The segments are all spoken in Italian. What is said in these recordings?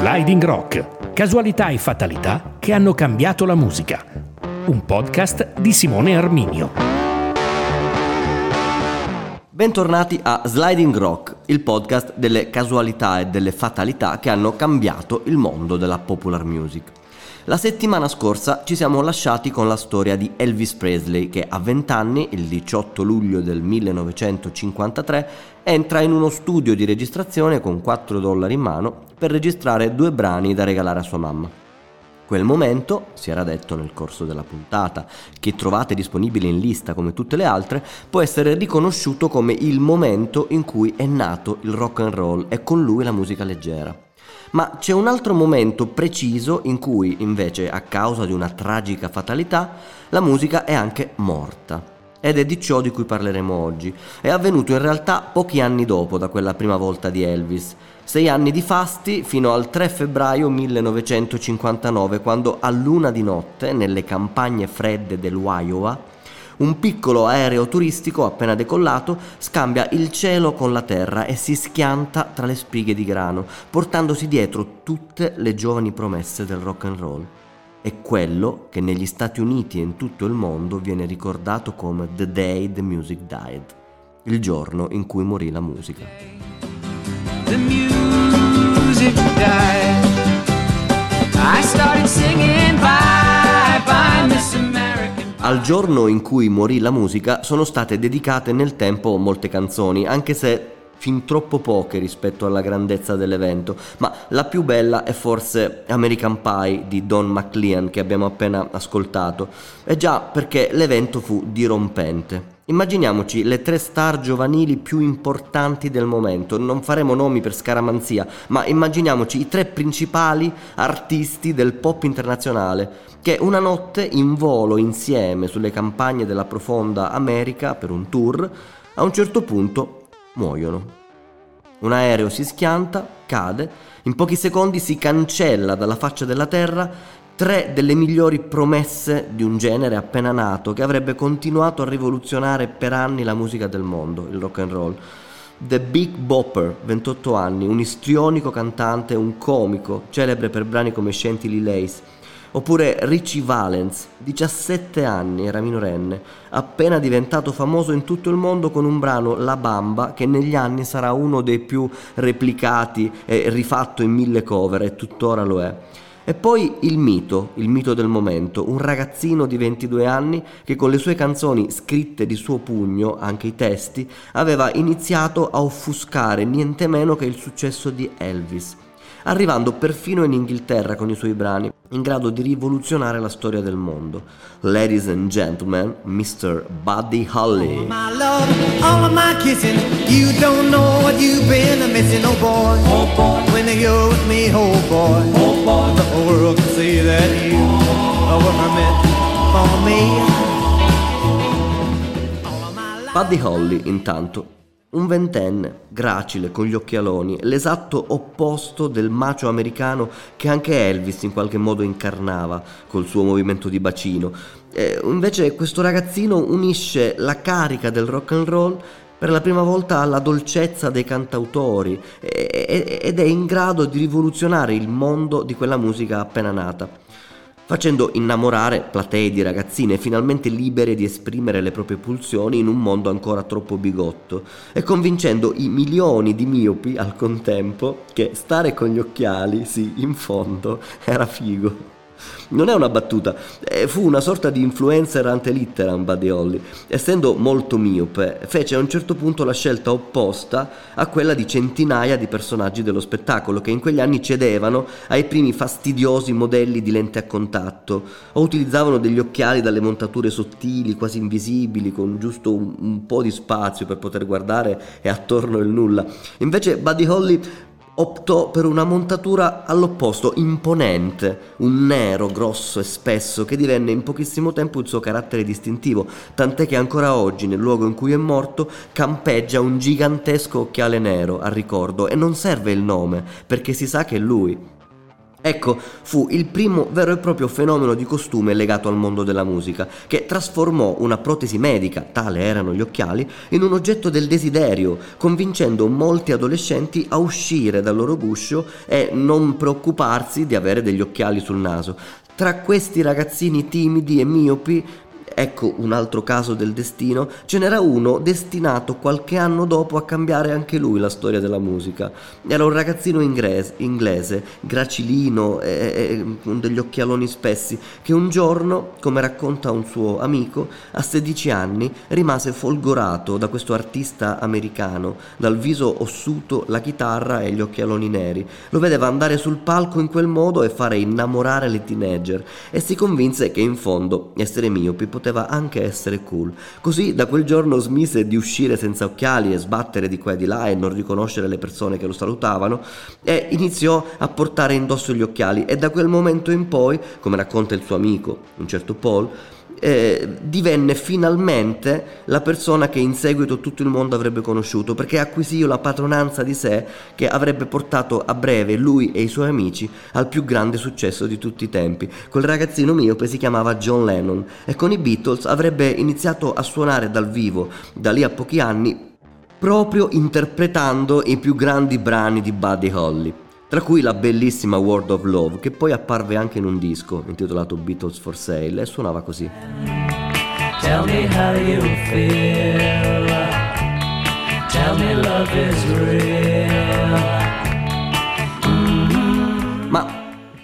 Sliding Rock, casualità e fatalità che hanno cambiato la musica. Un podcast di Simone Arminio. Bentornati a Sliding Rock, il podcast delle casualità e delle fatalità che hanno cambiato il mondo della popular music. La settimana scorsa ci siamo lasciati con la storia di Elvis Presley che a 20 anni, il 18 luglio del 1953, entra in uno studio di registrazione con 4 dollari in mano per registrare due brani da regalare a sua mamma. Quel momento, si era detto nel corso della puntata, che trovate disponibile in lista come tutte le altre, può essere riconosciuto come il momento in cui è nato il rock and roll e con lui la musica leggera. Ma c'è un altro momento preciso in cui, invece, a causa di una tragica fatalità, la musica è anche morta. Ed è di ciò di cui parleremo oggi. È avvenuto in realtà pochi anni dopo da quella prima volta di Elvis. Sei anni di fasti fino al 3 febbraio 1959, quando a luna di notte, nelle campagne fredde dell'Iowa, un piccolo aereo turistico appena decollato scambia il cielo con la terra e si schianta tra le spighe di grano, portandosi dietro tutte le giovani promesse del rock and roll. È quello che negli Stati Uniti e in tutto il mondo viene ricordato come The Day the Music Died, il giorno in cui morì la musica. The music died. I started singing Al giorno in cui morì la musica sono state dedicate nel tempo molte canzoni, anche se fin troppo poche rispetto alla grandezza dell'evento, ma la più bella è forse American Pie di Don McLean che abbiamo appena ascoltato, e già perché l'evento fu dirompente. Immaginiamoci le tre star giovanili più importanti del momento, non faremo nomi per scaramanzia, ma immaginiamoci i tre principali artisti del pop internazionale che una notte in volo insieme sulle campagne della profonda America per un tour, a un certo punto muoiono. Un aereo si schianta, cade, in pochi secondi si cancella dalla faccia della terra tre delle migliori promesse di un genere appena nato che avrebbe continuato a rivoluzionare per anni la musica del mondo, il rock and roll. The Big Bopper, 28 anni, un istrionico cantante, un comico, celebre per brani come Chantilly Lace. Oppure Richie Valens, 17 anni, era minorenne, appena diventato famoso in tutto il mondo con un brano La Bamba che negli anni sarà uno dei più replicati e rifatto in mille cover e tuttora lo è. E poi il mito, il mito del momento, un ragazzino di 22 anni che con le sue canzoni scritte di suo pugno, anche i testi, aveva iniziato a offuscare niente meno che il successo di Elvis arrivando perfino in Inghilterra con i suoi brani, in grado di rivoluzionare la storia del mondo. Ladies and gentlemen, Mr. Buddy Holly. Oh, love, all of my kissing, you don't know what you've been missing, oh boy. Oh boy. When you're with me, oh boy. Oh boy. The whole world can see that you were meant for me. Buddy Holly, intanto, un ventenne, gracile, con gli occhialoni, l'esatto opposto del macio americano che anche Elvis in qualche modo incarnava col suo movimento di bacino. E invece questo ragazzino unisce la carica del rock and roll per la prima volta alla dolcezza dei cantautori ed è in grado di rivoluzionare il mondo di quella musica appena nata facendo innamorare platee di ragazzine finalmente libere di esprimere le proprie pulsioni in un mondo ancora troppo bigotto e convincendo i milioni di miopi al contempo che stare con gli occhiali, sì, in fondo, era figo. Non è una battuta, eh, fu una sorta di influencer ante litteram Buddy Holly. Essendo molto miope, fece a un certo punto la scelta opposta a quella di centinaia di personaggi dello spettacolo che in quegli anni cedevano ai primi fastidiosi modelli di lente a contatto o utilizzavano degli occhiali dalle montature sottili, quasi invisibili, con giusto un, un po' di spazio per poter guardare e attorno il nulla. Invece Buddy Holly optò per una montatura all'opposto, imponente, un nero grosso e spesso che divenne in pochissimo tempo il suo carattere distintivo, tant'è che ancora oggi, nel luogo in cui è morto, campeggia un gigantesco occhiale nero a ricordo e non serve il nome, perché si sa che è lui. Ecco, fu il primo vero e proprio fenomeno di costume legato al mondo della musica, che trasformò una protesi medica, tale erano gli occhiali, in un oggetto del desiderio, convincendo molti adolescenti a uscire dal loro guscio e non preoccuparsi di avere degli occhiali sul naso. Tra questi ragazzini timidi e miopi Ecco un altro caso del destino, ce n'era uno destinato qualche anno dopo a cambiare anche lui la storia della musica. Era un ragazzino inglese, inglese gracilino e, e, con degli occhialoni spessi, che un giorno, come racconta un suo amico, a 16 anni rimase folgorato da questo artista americano, dal viso ossuto, la chitarra e gli occhialoni neri. Lo vedeva andare sul palco in quel modo e fare innamorare le teenager e si convinse che in fondo essere miopi poteva anche essere cool. Così da quel giorno smise di uscire senza occhiali e sbattere di qua e di là e non riconoscere le persone che lo salutavano e iniziò a portare indosso gli occhiali e da quel momento in poi, come racconta il suo amico, un certo Paul, eh, divenne finalmente la persona che in seguito tutto il mondo avrebbe conosciuto, perché acquisì la padronanza di sé che avrebbe portato a breve lui e i suoi amici al più grande successo di tutti i tempi. Quel ragazzino miope si chiamava John Lennon e con i Beatles avrebbe iniziato a suonare dal vivo da lì a pochi anni proprio interpretando i più grandi brani di Buddy Holly tra cui la bellissima World of Love, che poi apparve anche in un disco intitolato Beatles for Sale e suonava così. Tell me how you feel. Tell me love is real. Mm-hmm. Ma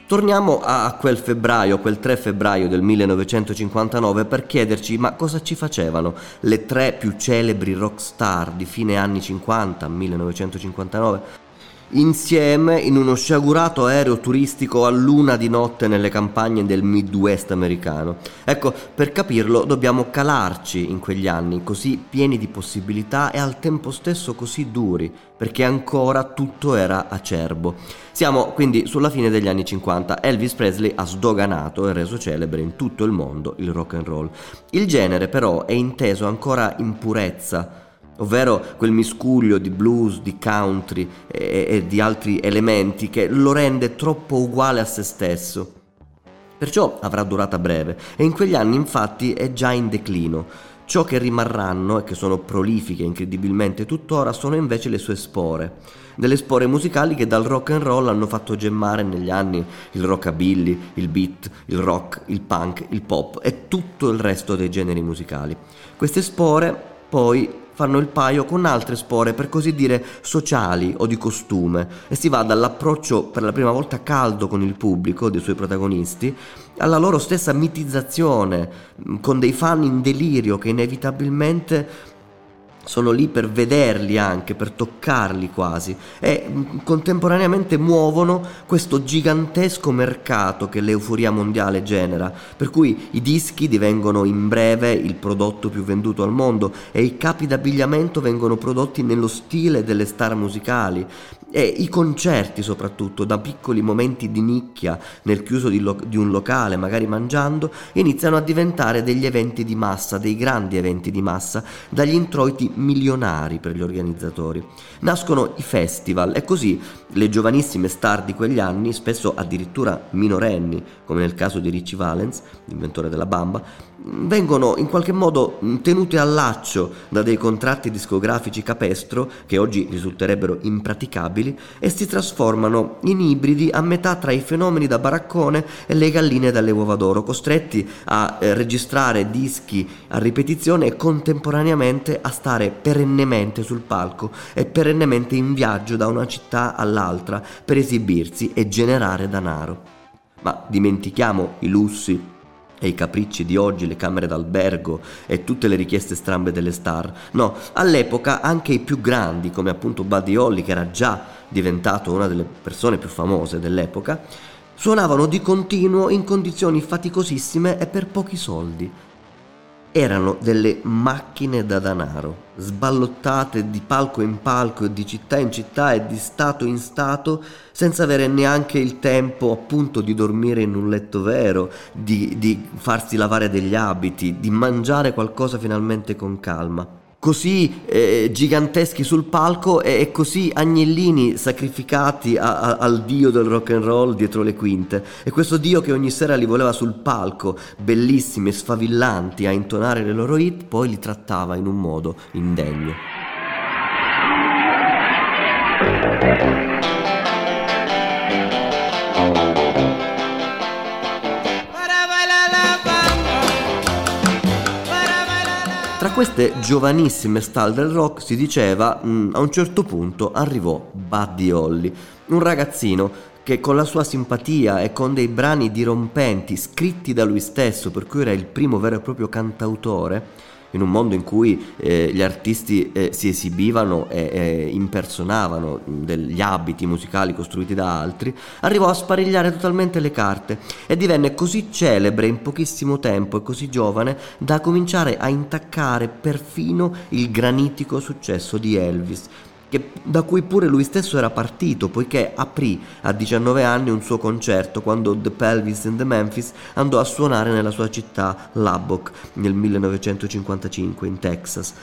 Torniamo a quel febbraio, quel 3 febbraio del 1959 per chiederci ma cosa ci facevano le tre più celebri rock star di fine anni 50, 1959 insieme in uno sciagurato aereo turistico a luna di notte nelle campagne del Midwest americano. Ecco, per capirlo dobbiamo calarci in quegli anni così pieni di possibilità e al tempo stesso così duri, perché ancora tutto era acerbo. Siamo quindi sulla fine degli anni 50. Elvis Presley ha sdoganato e reso celebre in tutto il mondo il rock and roll. Il genere però è inteso ancora in purezza ovvero quel miscuglio di blues, di country e, e, di altri elementi che lo rende troppo uguale a se stesso. Perciò avrà durata breve e in quegli anni infatti è già in declino. Ciò che rimarranno e che sono prolifiche incredibilmente tuttora sono invece le sue spore, delle spore musicali che dal rock and roll hanno fatto gemmare negli anni il rockabilly, il beat, il rock, il punk, il pop e tutto il resto dei generi musicali. Queste spore poi fanno il paio con altre spore per così dire sociali o di costume e si va dall'approccio per la prima volta caldo con il pubblico dei suoi protagonisti alla loro stessa mitizzazione con dei fan in delirio che inevitabilmente sono lì per vederli anche, per toccarli quasi e mm, contemporaneamente muovono questo gigantesco mercato che l'euforia mondiale genera, per cui i dischi divengono in breve il prodotto più venduto al mondo e i capi d'abbigliamento vengono prodotti nello stile delle star musicali e i concerti soprattutto, da piccoli momenti di nicchia nel chiuso di, lo- di, un locale, magari mangiando, iniziano a diventare degli eventi di massa, dei grandi eventi di massa, dagli introiti milionari per gli organizzatori. Nascono i festival e così le giovanissime star di quegli anni, spesso addirittura minorenni, come nel caso di Richie Valens, l'inventore della bamba, vengono in qualche modo tenute al laccio da dei contratti discografici capestro che oggi risulterebbero impraticabili e si trasformano in ibridi a metà tra i fenomeni da baraccone e le galline dalle uova d'oro, costretti a eh, registrare dischi a ripetizione e contemporaneamente a stare perennemente sul palco e perennemente in viaggio da una città all'altra per esibirsi e generare denaro. Ma dimentichiamo i lussi e i capricci di oggi, le camere d'albergo e tutte le richieste strambe delle star. No, all'epoca anche i più grandi, come appunto Buddy Holly, che era già diventato una delle persone più famose dell'epoca, suonavano di continuo in condizioni faticosissime e per pochi soldi erano delle macchine da denaro, sballottate di palco in palco di città in città e di stato in stato, senza avere neanche il tempo appunto di dormire in un letto vero, di, di farsi lavare degli abiti, di mangiare qualcosa finalmente con calma. Così eh, giganteschi sul palco e, e, così agnellini sacrificati a, a, al dio del rock and roll dietro le quinte. E questo dio che ogni sera li voleva sul palco, bellissimi e sfavillanti, a intonare le loro hit, poi li trattava in un modo indegno. Tra queste giovanissime star del rock si diceva, mh, mm, a un certo punto arrivò Buddy Holly, un ragazzino che con la sua simpatia e con dei brani dirompenti scritti da lui stesso, per cui era il primo vero e proprio cantautore, in un mondo in cui eh, gli artisti eh, si esibivano e, e impersonavano degli abiti musicali costruiti da altri, arrivò a sparigliare totalmente le carte e divenne così celebre in pochissimo tempo e così giovane da cominciare a intaccare perfino il granitico successo di Elvis, che, da cui pure lui stesso era partito, poiché aprì a 19 anni un suo concerto quando The Pelvis in the Memphis andò a suonare nella sua città Lubbock nel 1955 in Texas.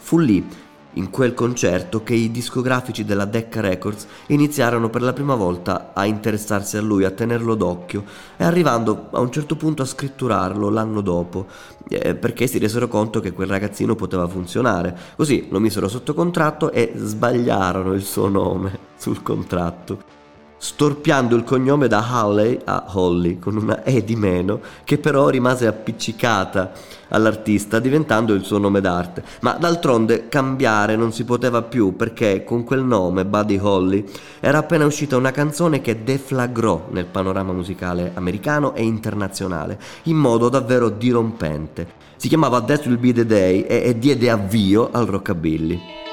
Fu lì in quel concerto che i discografici della Decca Records iniziarono per la prima volta a interessarsi a lui, a tenerlo d'occhio e arrivando a un certo punto a scritturarlo l'anno dopo, eh, perché si resero conto che quel ragazzino poteva funzionare. Così lo misero sotto contratto e sbagliarono il suo nome sul contratto storpiando il cognome da Hawley a Holly con una E di meno che però rimase appiccicata all'artista diventando il suo nome d'arte. Ma d'altronde cambiare non si poteva più perché con quel nome Buddy Holly era appena uscita una canzone che deflagrò nel panorama musicale americano e internazionale in modo davvero dirompente. Si chiamava That Will Be The Day e, e diede avvio al rockabilly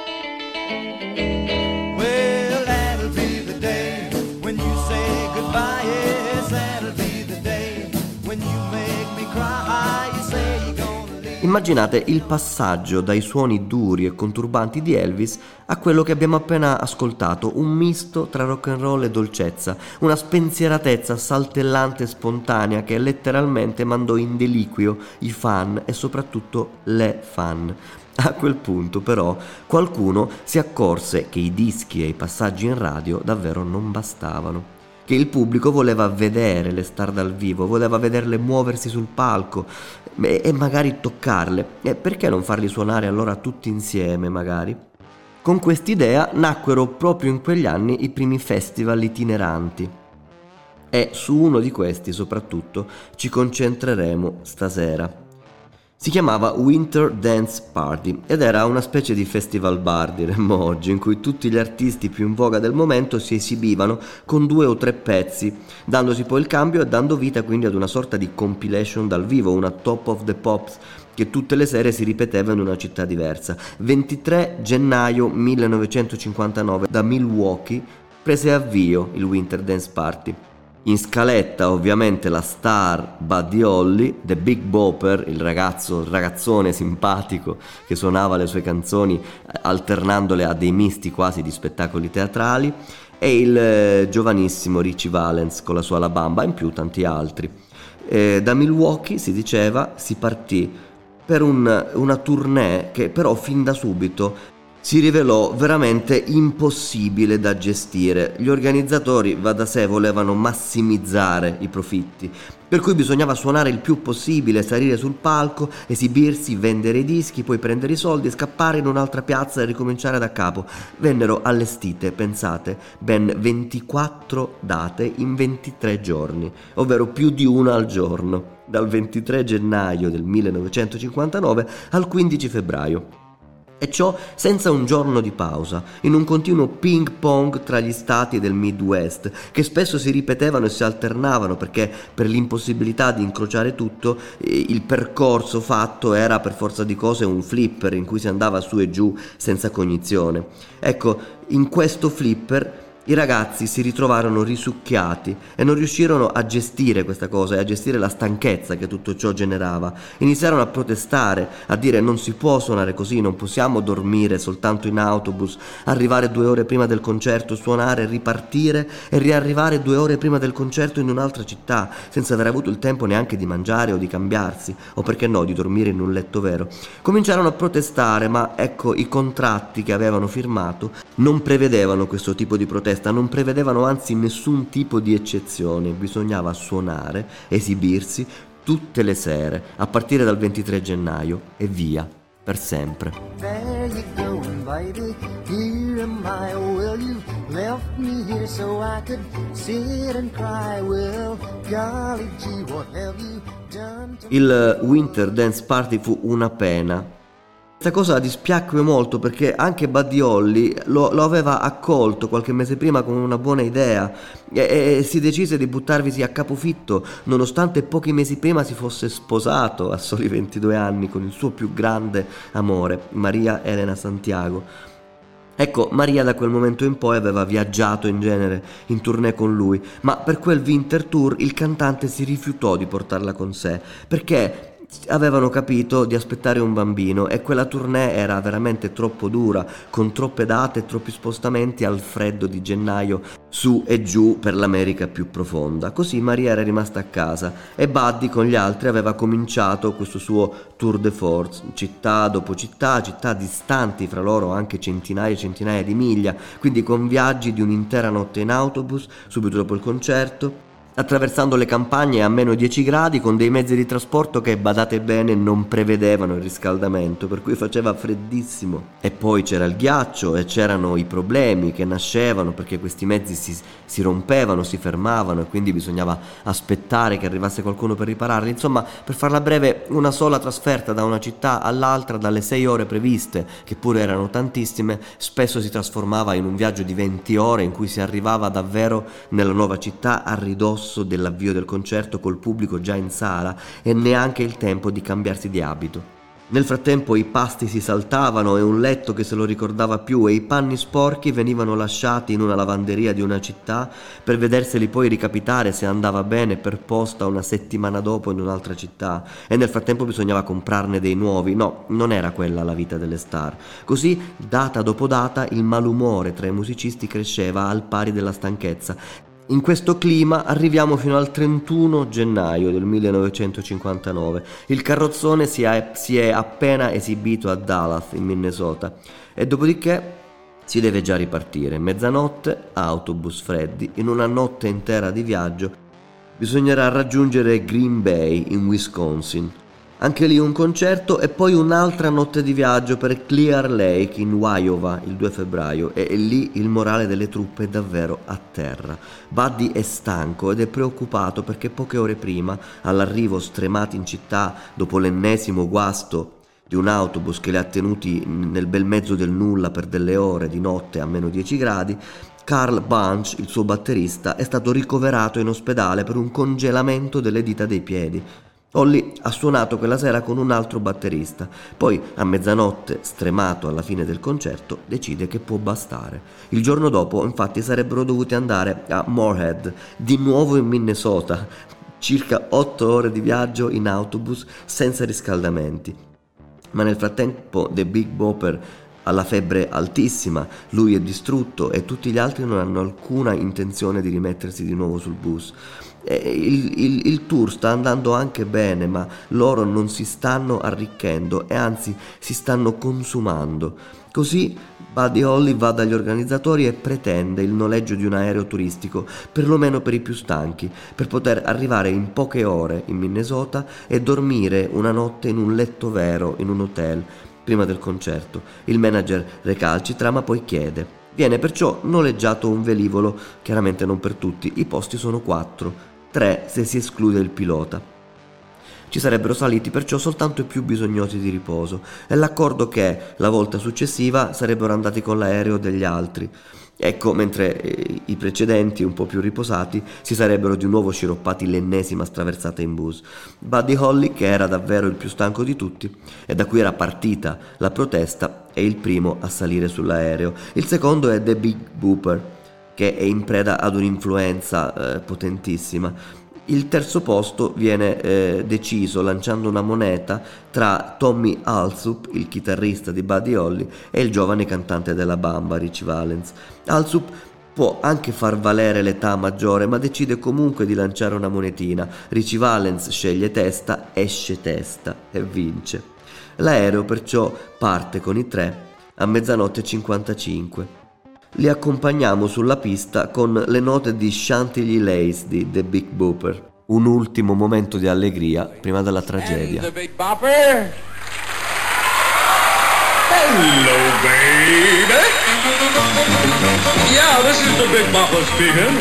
Immaginate il passaggio dai suoni duri e conturbanti di Elvis a quello che abbiamo appena ascoltato, un misto tra rock and roll e dolcezza, una spensieratezza saltellante e spontanea che letteralmente mandò in deliquio i fan e soprattutto le fan. A quel punto però qualcuno si accorse che i dischi e i passaggi in radio davvero non bastavano che il pubblico voleva vedere le star dal vivo, voleva vederle muoversi sul palco e, magari toccarle. E perché non farli suonare allora tutti insieme magari? Con quest'idea nacquero proprio in quegli anni i primi festival itineranti. E su uno di questi soprattutto ci concentreremo stasera. Si chiamava Winter Dance Party ed era una specie di festival bar, diremmo oggi, in cui tutti gli artisti più in voga del momento si esibivano con due o tre pezzi, dandosi poi il cambio e dando vita quindi ad una sorta di compilation dal vivo, una top of the pops che tutte le sere si ripeteva in una città diversa. 23 gennaio 1959 da Milwaukee prese avvio il Winter Dance Party. In scaletta ovviamente la star Buddy Holly, The Big Bopper, il ragazzo, il ragazzone simpatico che suonava le sue canzoni eh, alternandole a dei misti quasi di spettacoli teatrali, e il eh, giovanissimo Richie Valens con la sua La Bamba, in più tanti altri. Eh, da Milwaukee si diceva si partì per un, una tournée che però fin da subito si rivelò veramente impossibile da gestire. Gli organizzatori, va da sé, volevano massimizzare i profitti, per cui bisognava suonare il più possibile, salire sul palco, esibirsi, vendere i dischi, poi prendere i soldi, scappare in un'altra piazza e ricominciare da capo. Vennero allestite, pensate, ben 24 date in 23 giorni, ovvero più di una al giorno, dal 23 gennaio del 1959 al 15 febbraio e ciò senza un giorno di pausa, in un continuo ping pong tra gli stati del Midwest, che spesso si ripetevano e si alternavano perché per l'impossibilità di incrociare tutto eh, il percorso fatto era per forza di cose un flipper in cui si andava su e giù senza cognizione. Ecco, in questo flipper i ragazzi si ritrovarono risucchiati e non riuscirono a gestire questa cosa e a gestire la stanchezza che tutto ciò generava. Iniziarono a protestare, a dire non si può suonare così, non possiamo dormire soltanto in autobus, arrivare due ore prima del concerto, suonare, ripartire e riarrivare due ore prima del concerto in un'altra città, senza aver avuto il tempo neanche di mangiare o di cambiarsi, o perché no, di dormire in un letto vero. Cominciarono a protestare, ma ecco i contratti che avevano firmato non prevedevano questo tipo di protesta festa non prevedevano anzi nessun tipo di eccezione, bisognava suonare, esibirsi tutte le sere, a partire dal 23 gennaio e via, per sempre. There you go, baby, here am I, well you left me here so I could sit and cry, well golly gee, what have you done to Il Winter Dance Party fu una pena, questa cosa dispiacque molto perché anche Buddy Holly lo, lo, aveva accolto qualche mese prima con una buona idea e, e, si decise di buttarvisi a capofitto nonostante pochi mesi prima si fosse sposato a soli 22 anni con il suo più grande amore, Maria Elena Santiago. Ecco, Maria da quel momento in poi aveva viaggiato in genere in tournée con lui, ma per quel Winter Tour il cantante si rifiutò di portarla con sé, perché avevano capito di aspettare un bambino e quella tournée era veramente troppo dura, con troppe date e troppi spostamenti al freddo di gennaio su e giù per l'America più profonda. Così Maria era rimasta a casa e Buddy con gli altri aveva cominciato questo suo tour de force, città dopo città, città distanti fra loro anche centinaia e centinaia di miglia, quindi con viaggi di un'intera notte in autobus subito dopo il concerto attraversando le campagne a meno 10 gradi con dei mezzi di trasporto che, badate bene, non prevedevano il riscaldamento, per cui faceva freddissimo. E poi c'era il ghiaccio e c'erano i problemi che nascevano perché questi mezzi si, si rompevano, si fermavano e quindi bisognava aspettare che arrivasse qualcuno per ripararli. Insomma, per farla breve, una sola trasferta da una città all'altra dalle 6 ore previste, che pure erano tantissime, spesso si trasformava in un viaggio di 20 ore in cui si arrivava davvero nella nuova città a ridosso ridosso dell'avvio del concerto col pubblico già in sala e neanche il tempo di cambiarsi di abito. Nel frattempo i pasti si saltavano e un letto che se lo ricordava più e i panni sporchi venivano lasciati in una lavanderia di una città per vederseli poi ricapitare se andava bene per posta una settimana dopo in un'altra città e nel frattempo bisognava comprarne dei nuovi. No, non era quella la vita delle star. Così, data dopo data, il malumore tra i musicisti cresceva al pari della stanchezza in questo clima arriviamo fino al 31 gennaio del 1959. Il carrozzone si è, si è, appena esibito a Dallas, in Minnesota, e dopodiché si deve già ripartire. Mezzanotte, autobus freddi, in una notte intera di viaggio, bisognerà raggiungere Green Bay, in Wisconsin. Anche lì un concerto e poi un'altra notte di viaggio per Clear Lake in Iowa il 2 febbraio e, lì il morale delle truppe è davvero a terra. Buddy è stanco ed è preoccupato perché poche ore prima, all'arrivo stremati in città dopo l'ennesimo guasto di un autobus che li ha tenuti nel bel mezzo del nulla per delle ore di notte a meno 10 gradi, Carl Bunch, il suo batterista, è stato ricoverato in ospedale per un congelamento delle dita dei piedi. Holly ha suonato quella sera con un altro batterista, poi a mezzanotte, stremato alla fine del concerto, decide che può bastare. Il giorno dopo, infatti, sarebbero dovuti andare a Moorhead, di nuovo in Minnesota, circa 8 ore di viaggio in autobus senza riscaldamenti. Ma nel frattempo The Big Bopper ha la febbre altissima, lui è distrutto e tutti gli altri non hanno alcuna intenzione di rimettersi di nuovo sul bus. Il, il, il, tour sta andando anche bene, ma loro non si stanno arricchendo e anzi si stanno consumando. Così Buddy Holly va dagli organizzatori e pretende il noleggio di un aereo turistico, perlomeno per i più stanchi, per poter arrivare in poche ore in Minnesota e dormire una notte in un letto vero in un hotel prima del concerto. Il manager recalcitra ma poi chiede. Viene perciò noleggiato un velivolo, chiaramente non per tutti, i posti sono quattro 3 se si esclude il pilota. Ci sarebbero saliti perciò soltanto i più bisognosi di riposo e l'accordo che la volta successiva sarebbero andati con l'aereo degli altri. Ecco, mentre eh, i precedenti, un po' più riposati, si sarebbero di nuovo sciroppati l'ennesima straversata in bus. Buddy Holly, che era davvero il più stanco di tutti, e da cui era partita la protesta, è il primo a salire sull'aereo. Il secondo è The Big Booper, che è in preda ad un'influenza eh, potentissima. Il terzo posto viene eh, deciso lanciando una moneta tra Tommy Alsup, il chitarrista di Buddy Holly, e il giovane cantante della Bamba, Richie Valens. Alsup può anche far valere l'età maggiore, ma decide comunque di lanciare una monetina. Richie Valens sceglie testa, esce testa e vince. L'aereo perciò parte con i tre a mezzanotte 55 li accompagniamo sulla pista con le note di Chantilly Lace di The Big Booper. Un ultimo momento di allegria prima della tragedia. Hello, baby. Yeah, this is the Big Bopper speaking.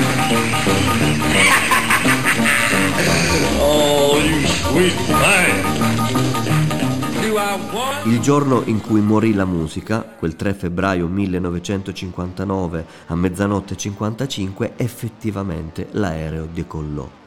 oh, you sweet thing. Il giorno in cui morì la musica, quel 3 febbraio 1959 a mezzanotte 55, effettivamente l'aereo decollò.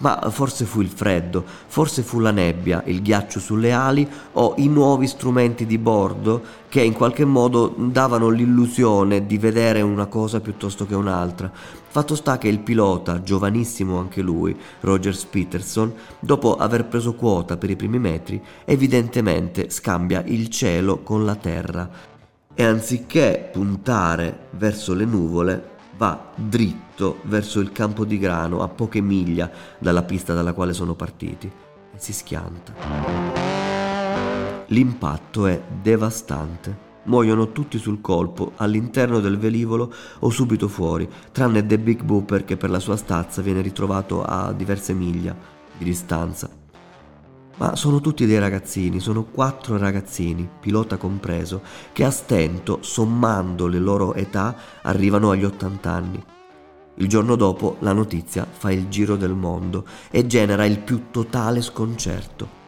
Ma forse fu il freddo, forse fu la nebbia, il ghiaccio sulle ali o i nuovi strumenti di bordo che in qualche modo davano l'illusione di vedere una cosa piuttosto che un'altra. Fatto sta che il pilota, giovanissimo anche lui, Rogers Peterson, dopo aver preso quota per i primi metri, evidentemente scambia il cielo con la terra e anziché puntare verso le nuvole va dritto verso il campo di grano a poche miglia dalla pista dalla quale sono partiti e si schianta. L'impatto è devastante. Muoiono tutti sul colpo, all'interno del velivolo o subito fuori, tranne The Big Booper che per la sua stazza viene ritrovato a diverse miglia di distanza ma sono tutti dei ragazzini, sono quattro ragazzini, pilota compreso, che a stento, sommando le loro età, arrivano agli 80 anni. Il giorno dopo la notizia fa il giro del mondo e genera il più totale sconcerto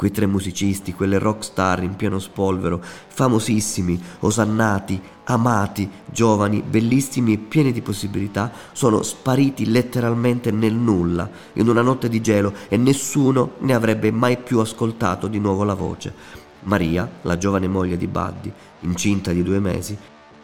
quei tre musicisti, quelle rock star in pieno spolvero, famosissimi, osannati, amati, giovani, bellissimi e pieni di possibilità, sono spariti letteralmente nel nulla, in una notte di gelo e nessuno ne avrebbe mai più ascoltato di nuovo la voce. Maria, la giovane moglie di Buddy, incinta di due mesi,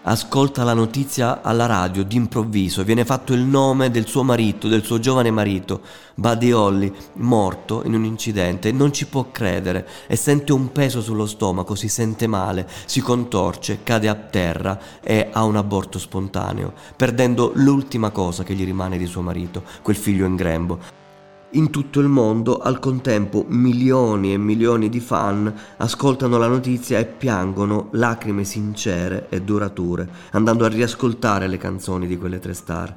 ascolta la notizia alla radio d'improvviso, viene fatto il nome del suo marito, del suo giovane marito, Buddy Holly, morto in un incidente non ci può credere e sente un peso sullo stomaco, si sente male, si contorce, cade a terra e ha un aborto spontaneo, perdendo l'ultima cosa che gli rimane di suo marito, quel figlio in grembo. In tutto il mondo, al contempo, milioni e milioni di fan ascoltano la notizia e piangono lacrime sincere e durature, andando a riascoltare le canzoni di quelle tre star.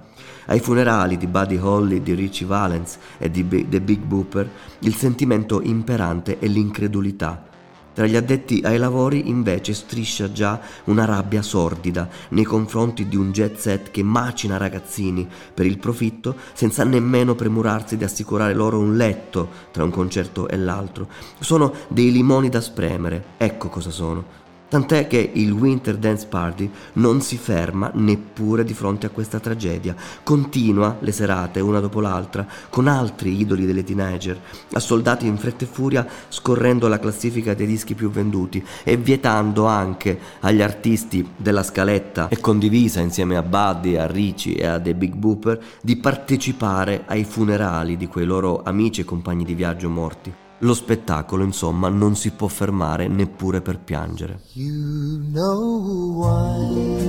Ai funerali di Buddy Holly, di Richie Valens e di The Big Booper, il sentimento imperante è l'incredulità tra gli addetti ai lavori invece striscia già una rabbia sordida nei confronti di un jet set che macina ragazzini per il profitto senza nemmeno premurarsi di assicurare loro un letto tra un concerto e l'altro. Sono dei limoni da spremere, ecco cosa sono. Tant'è che il Winter Dance Party non si ferma neppure di fronte a questa tragedia, continua le serate una dopo l'altra con altri idoli delle teenager, assoldati in fretta e furia scorrendo la classifica dei dischi più venduti e vietando anche agli artisti della scaletta e condivisa insieme a Buddy, a Richie e a The Big Booper di partecipare ai funerali di quei loro amici e compagni di viaggio morti. Lo spettacolo, insomma, non si può fermare neppure per piangere. You know why,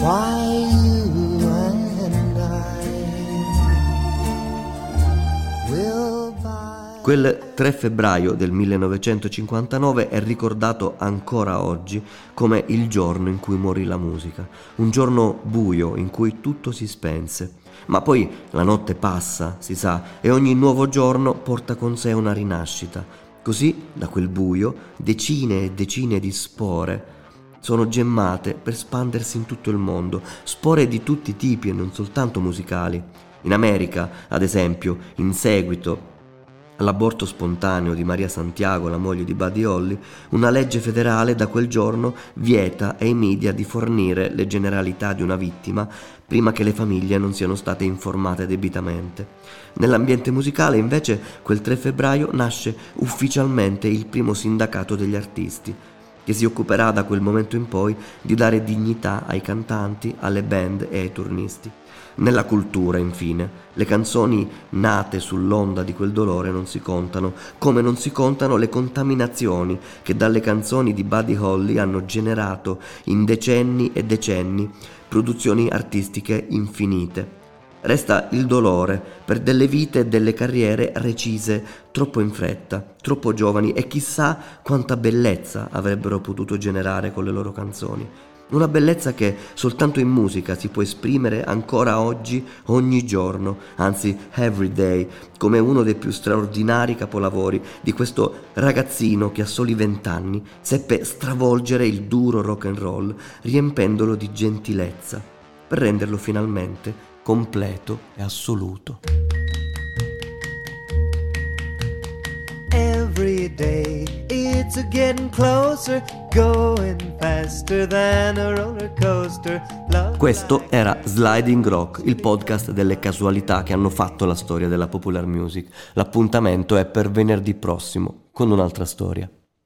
why you and I will buy... Quel 3 febbraio del 1959 è ricordato ancora oggi come il giorno in cui morì la musica, un giorno buio in cui tutto si spense ma poi la notte passa, si sa, e ogni nuovo giorno porta con sé una rinascita. Così, da quel buio, decine e decine di spore sono gemmate per spandersi in tutto il mondo, spore di tutti i tipi e non soltanto musicali. In America, ad esempio, in seguito all'aborto spontaneo di Maria Santiago, la moglie di Buddy Holly, una legge federale da quel giorno vieta ai media di fornire le generalità di una vittima prima che le famiglie non siano state informate debitamente. Nell'ambiente musicale, invece, quel 3 febbraio nasce ufficialmente il primo sindacato degli artisti. che si occuperà da quel momento in poi di dare dignità ai cantanti, alle band e ai turnisti. Nella cultura, infine, le canzoni nate sull'onda di quel dolore non si contano, come non si contano le contaminazioni che dalle canzoni di Buddy Holly hanno generato in decenni e decenni produzioni artistiche infinite. Resta il dolore per delle vite e delle carriere recise troppo in fretta, troppo giovani e chissà quanta bellezza avrebbero potuto generare con le loro canzoni. Una bellezza che soltanto in musica si può esprimere ancora oggi, ogni giorno, anzi every day, come uno dei più straordinari capolavori di questo ragazzino che a soli vent'anni seppe stravolgere il duro rock and roll, riempendolo di gentilezza, per renderlo finalmente completo e assoluto. Every day it's a getting closer, going faster than a roller coaster. Love Questo era Sliding Rock, il podcast delle casualità che hanno fatto la storia della popular music. L'appuntamento è per venerdì prossimo con un'altra storia.